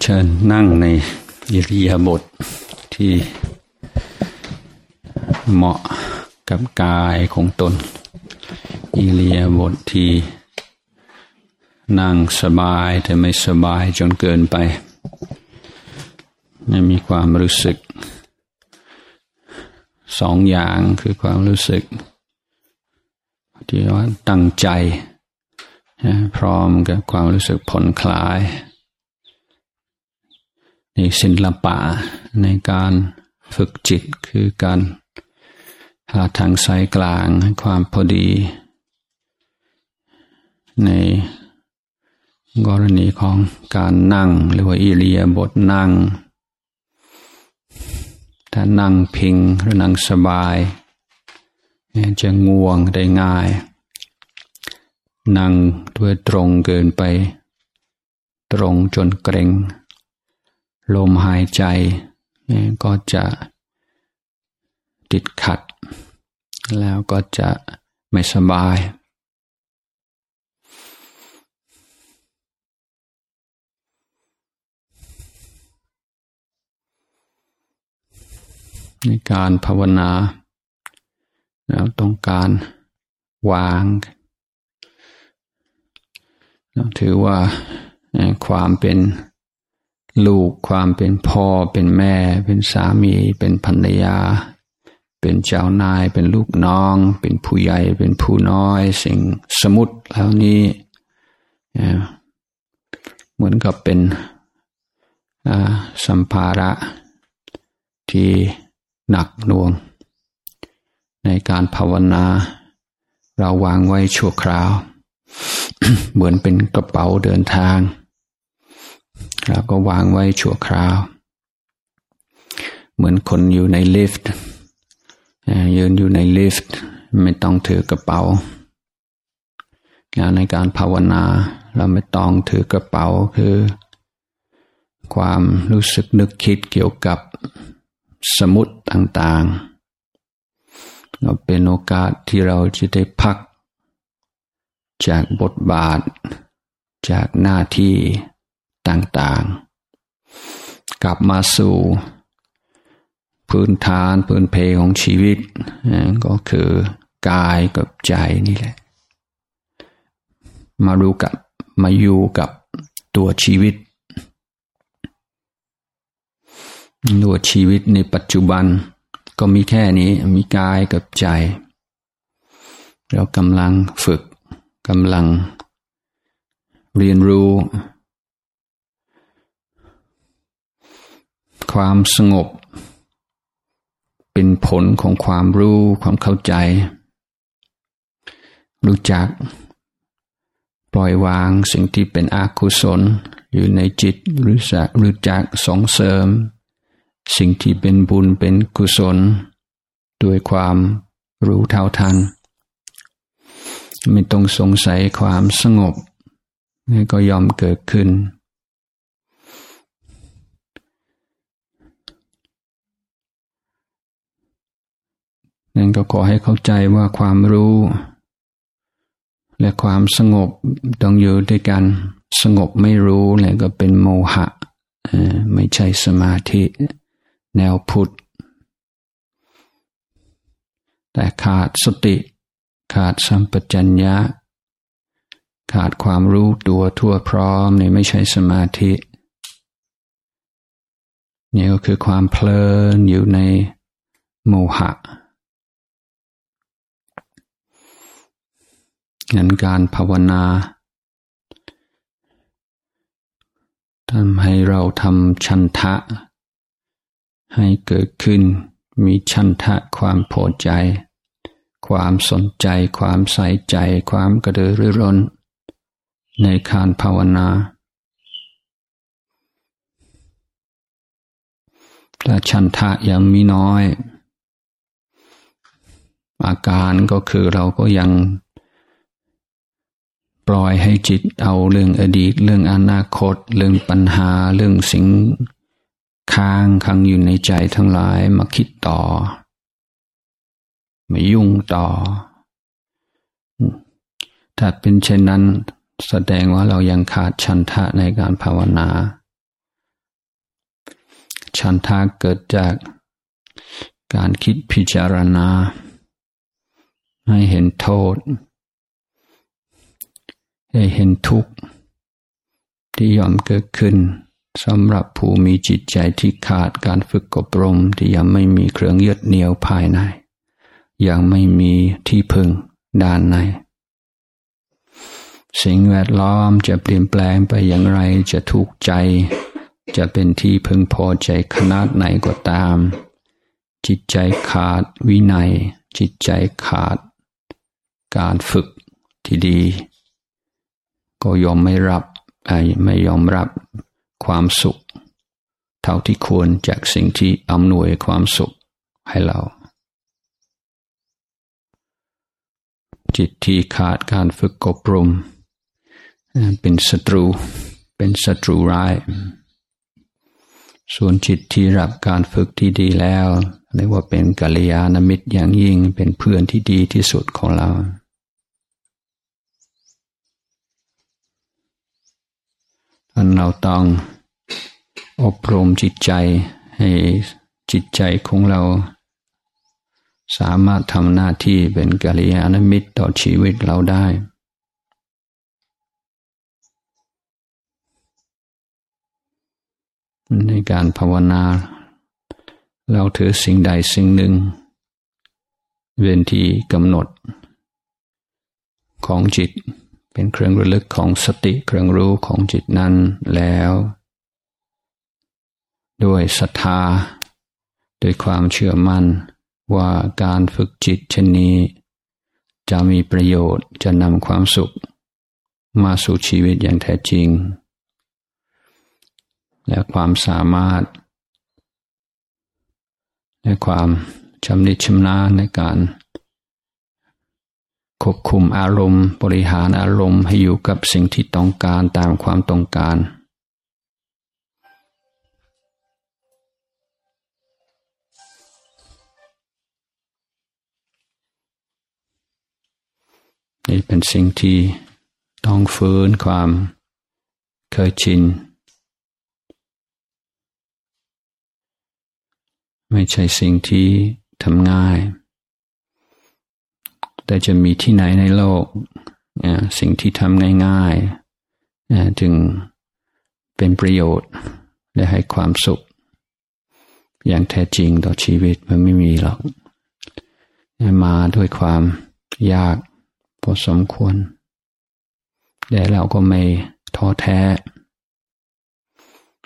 เชิญนั่งในอิริยาบถทที่เหมาะกับกายของตน อิริยาบถทที่นั่งสบายแต่ไม่สบายจนเกินไปไม่มีความรู้สึกสองอย่างคือความรู้สึก ที่ว่าตั้งใจพร้อมกับความรู้สึกผ่อนคลายนี่ศิลปะในการฝึกจิตคือการหาทางสายกลางให้ความพอดี ในกรณีของการนั่งหรือว่าอิเลียบทนั่ง ถ้านั่งพิงหรือนั่งสบาย จะง่วงได้ง่าย นั่งด้วยตรงเกินไป ตรงจนเกรงลมหายใจก็จะติดขัด แล้วก็จะไม่สบายในการภาวนา เราต้องการวางเราถือว่าความเป็นลูกความเป็นพ่อ เป็นแม่ เป็นสามี เป็นภรรยา เป็นเจ้านาย เป็นลูกน้อง เป็นผู้ใหญ่ เป็นผู้น้อย สิ่งสมุดเหล่านี้เหมือนกับเป็นสัมภาระที่หนักหน่วง ในการภาวนา เราวางไว้ชั่วคราว เหมือนเป็นกระเป๋าเดินทางเราก็วางไว้ชั่วคราว เหมือนคนอยู่ในลิฟต์ยืนอยู่ในลิฟต์ไม่ต้องถือกระเป๋าแล้วในการภาวนาเราไม่ต้องถือกระเป๋าคือ ความรู้สึกนึกคิดเกี่ยวกับสมุดต่างๆ เราเป็นโอกาสที่เราจะได้พัก จากบทบาท จากหน้าที่ต่างๆ กลับมาสู่ พื้นฐานพื้นเพของชีวิต ก็คือกายกับใจนี่แหละ มารู้กับมาอยู่กับตัวชีวิตตัวชีวิตในปัจจุบัน ก็มีแค่นี้มีกายกับใจ เรากำลังฝึกกำลังเรียนรู้ ความสงบ เป็นผลของความรู้ความเข้าใจ รู้จัก ปล่อยวางสิ่งที่เป็นอกุศลอยู่ในจิตรู้จักรู้จักส่งเสริม สิ่งที่เป็นบุญเป็นกุศล ด้วยความรู้เท่าทัน ไม่ต้องสงสัยความสงบก็ยอมเกิดขึ้น นั่นก็ขอให้เข้าใจว่าความรู้ และความสงบต้องอยู่ด้วยกัน สงบไม่รู้แล้วก็เป็นโมหะ ไม่ใช่สมาธิ แนวพุทธแต่ขาดสติ ขาดสัมปชัญญะ ขาดความรู้ตัวทั่วพร้อมเนี่ยไม่ใช่สมาธินี่ก็คือความเพลินอยู่ในโมหะงั้นการภาวนาทำให้เราทำชันทะ ให้เกิดขึ้นมีชันทะความพอใจ ความสนใจ ความใส่ใจ ความกระเดือรือร้น ในการภาวนา ถ้าชันทะยังมีน้อย อาการก็คือเราก็ยังปล่อยให้จิตเอาเรื่องอดีต เรื่องอนาคต เรื่องปัญหา เรื่องสิ่ง ค้างค้างอยู่ในใจทั้งหลายมาคิดต่อไม่ยุ่งต่อ ถ้าเป็นเช่นนั้น แสดงว่าเรายังขาดชันทะในการภาวนา ชันทะเกิดจากการคิดพิจารณา ให้เห็นโทษ ให้เห็นทุกข์ที่ย่อมเกิดขึ้น สำหรับผู้มีจิตใจที่ขาดการฝึกอบรมที่ยังไม่มีเครื่องยึดเหนี่ยวภายใน ยังไม่มีที่พึ่งด้านใน สิ่งแวดล้อมจะเปลี่ยนแปลงไปอย่างไรจะถูกใจ จะเป็นที่พึงพอใจขนาดไหนก็ตาม จิตใจขาดวินัย จิตใจขาด การฝึกที่ดี ก็ยอมไม่รับไม่ยอมรับ ความสุข เท่าที่ควรจากสิ่งที่อำนวยความสุขให้เรา จิตที่ขาดการฝึกอบรม เป็นศัตรูเป็นศัตรูร้าย ส่วนจิตที่รับการฝึกที่ดีแล้วเรียกว่าเป็นกัลยาณมิตรอย่างยิ่งเป็นเพื่อนที่ดีที่สุดของเรา อันเราต้องอบรมจิตใจ ให้จิตใจของเรา สามารถทำหน้าที่เป็นกัลยาณมิตรต่อชีวิตเราได้ ในการภาวนา เราถือสิ่งใดสิ่งหนึ่ง เว้นที่กำหนดของจิต เป็นเครื่องระลึกของสติเครื่องรู้ของจิตนั้นแล้ว ด้วยศรัทธาด้วยความเชื่อมั่นว่าการฝึกจิตเช่นนี้ จะมีประโยชน์จะนำความสุข มาสู่ชีวิตอย่างแท้จริง และความสามารถ และความชำนิชำนาญในการ ควบคุมอารมณ์ บริหารอารมณ์ให้อยู่กับสิ่งที่ต้องการตามความต้องการ นี่เป็นสิ่งที่ต้องฟื้นความเคยชิน ไม่ใช่สิ่งที่ทำง่าย แต่จะมีที่ไหนในโลก สิ่งที่ทำง่ายๆจึงเป็นประโยชน์และให้ความสุข อย่างแท้จริงต่อชีวิตมันไม่มีหรอก มาด้วยความยากพอสมควร แต่เราก็ไม่ท้อแท้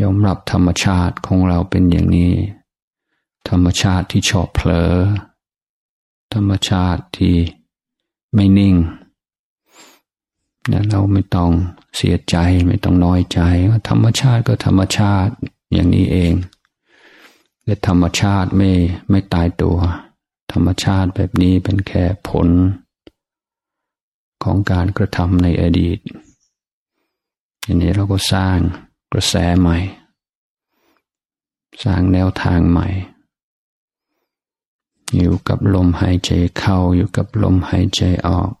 ยอมรับธรรมชาติของเราเป็นอย่างนี้ ธรรมชาติที่ชอบเผลอธรรมชาติที่ ไม่นิ่งนะเราไม่ต้องเสียใจไม่ต้องน้อยใจ ธรรมชาติก็ธรรมชาติอย่างนี้เองและธรรมชาติไม่ไม่ตายตัว ธรรมชาติแบบนี้เป็นแค่ผล ของการกระทำในอดีตอันนี้เราก็สร้างกระแสใหม่ สร้างแนวทางใหม่ อยู่กับลมหายใจเข้าอยู่กับลมหายใจออก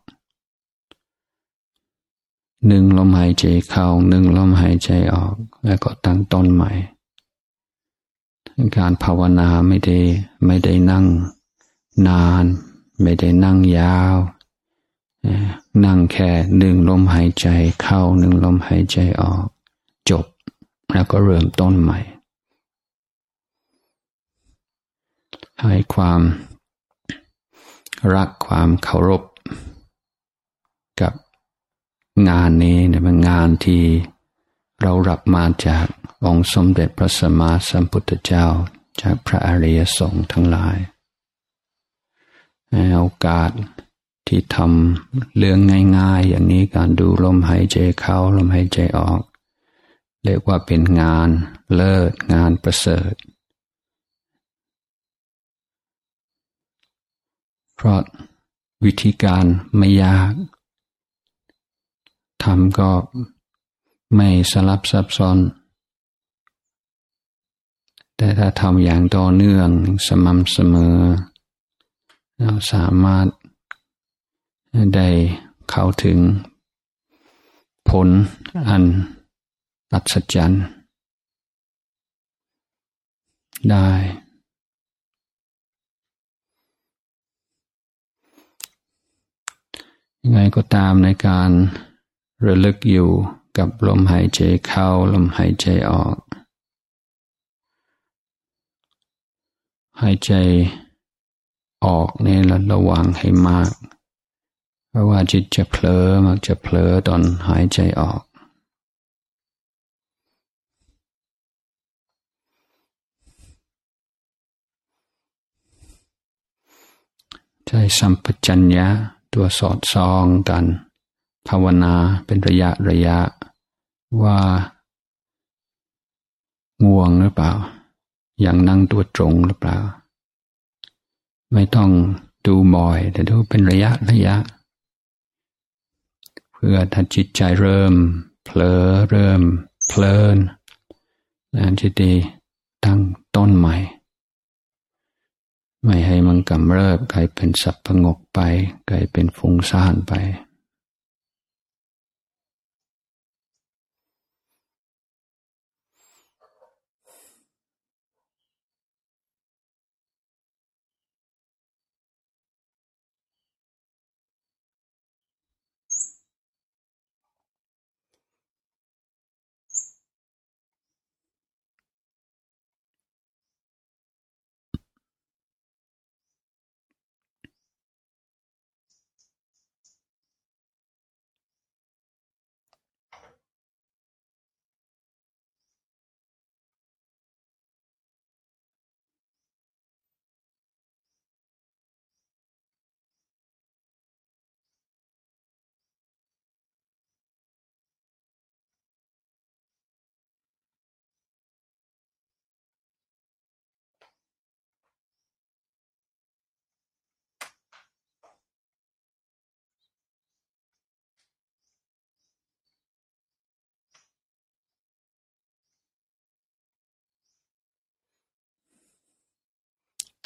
หนึ่งลมหายใจเข้าหนึ่งลมหายใจออก แล้วก็ตั้งต้นใหม่ การภาวนาไม่ได้ไม่ได้นั่ง นาน ไม่ได้นั่งยาว นั่งแค่หนึ่งลมหายใจเข้าหนึ่งลมหายใจออก จบแล้วก็เริ่มต้นใหม่ ให้ความรักความเคารพ กับงานนี้เนี่ยเป็นงานที่เรารับมาจากองค์สมเด็จพระสัมมาสัมพุทธเจ้าจากพระอริยสงฆ์ทั้งหลายโอกาสที่ทำเรื่องง่ายๆ อย่างนี้การดูลมหายใจเข้าลมหายใจออก เรียกว่าเป็นงานเลิศงานประเสริฐ เพราะวิธีการไม่ยากทำก็ไม่สลับซับซ้อน แต่ถ้าทำอย่างต่อเนื่องสม่ำเสมอ เราสามารถได้เข้าถึงผลอันอัศจรรย์ได้ ยังไงก็ตามในการระลึกอยู่กับลมหายใจเข้าลมหายใจออก หายใจออกนี่เราระวังให้มาก เพราะว่าจิตจะเผลอมักจะเผลอตอนหายใจออกใจสัมปชัญญะ ตัวสอดซองกัน ภาวนาเป็นระยะระยะ ว่า ง่วงหรือเปล่า อย่างนั่งตัวตรงหรือเปล่า ไม่ต้องดูบ่อย แต่ดูเป็นระยะระยะ เพื่อถ้าจิตใจเริ่มเผลอเริ่มเพลินแล้วจิตดีตั้งต้นใหม่ ไม่ให้มันกำเริบกลายเป็นสับปะงกไป กลายเป็นฟุ้งซ่านไป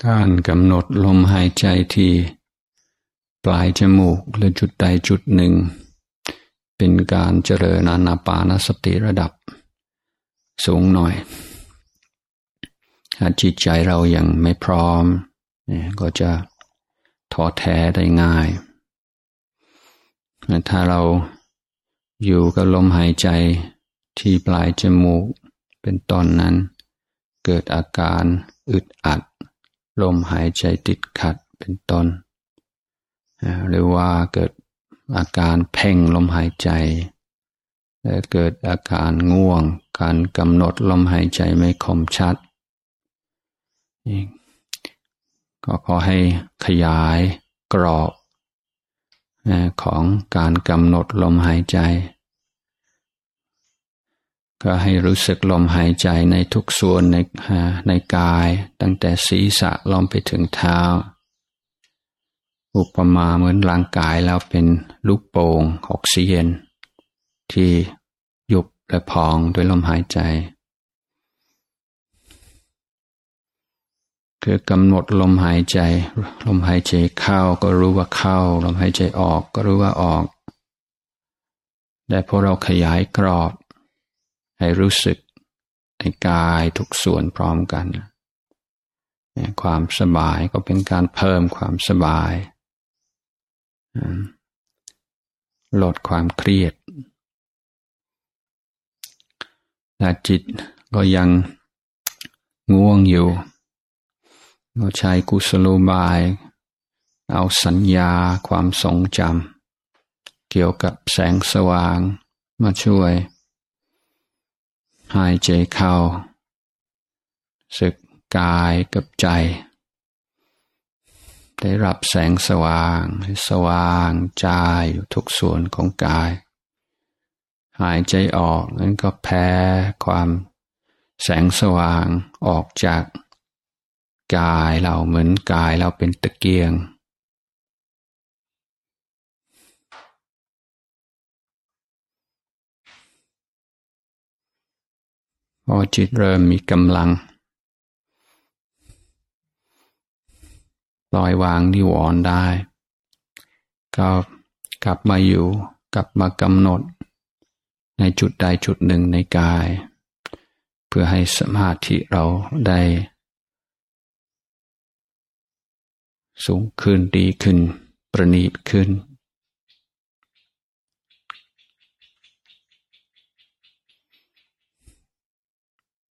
การกำหนดลมหายใจที่ปลายจมูกหรือจุดใดจุดหนึ่ง เป็นการเจริญานาปานสติระดับสูงหน่อย ถ้าจิตใจเรายัางไม่พร้อม ก็จะท้อแท้ได้ง่าย ถ้าเราอยู่กับลมหายใจที่ปลายจมูกเป็นตอนนั้น เกิดอาการอึดอัด ลมหายใจติดขัดเป็นต้น หรือว่าเกิดอาการเพ่งลมหายใจและเกิดอาการง่วง การกำหนดลมหายใจไม่คมชัด ก็ขอให้ขยายกรอบของการกำหนดลมหายใจ ก็ให้รู้สึกลมหายใจในทุกส่วนในในกาย ตั้งแต่ศีรษะลงไปถึงเท้า อุปมาเหมือนร่างกายแล้วเป็นลูกโป่งออกซิเจนที่ยุบและพองด้วยลมหายใจ คือกำหนดลมหายใจ ลมหายใจเข้าก็รู้ว่าเข้า ลมหายใจออกก็รู้ว่าออก แต่พอเราขยายกรอบ ให้รู้สึกในกายทุกส่วนพร้อมกันความสบายก็เป็นการเพิ่มความสบาย ลดความเครียดแต่จิตก็ยังง่วงอยู่ เราใช้กุศโลบาย เอาสัญญาความทรงจำเกี่ยวกับแสงสว่างมาช่วย หายใจเข้าสึกกายกับใจ ได้รับแสงสว่าง สว่างใจอยู่ทุกส่วนของกาย หายใจออกนั้นก็แพ้ความแสงสว่างออกจากกายเราเหมือนกายเราเป็นตะเกียง พอจิตเริ่มมีกำลัง ปล่อยวางนิวรณ์ได้ ก็กลับมาอยู่ กลับมากำหนด ในจุดใดจุดหนึ่งในกาย เพื่อให้สมาธิเราได้ สูงขึ้นดีขึ้น ประณีตขึ้น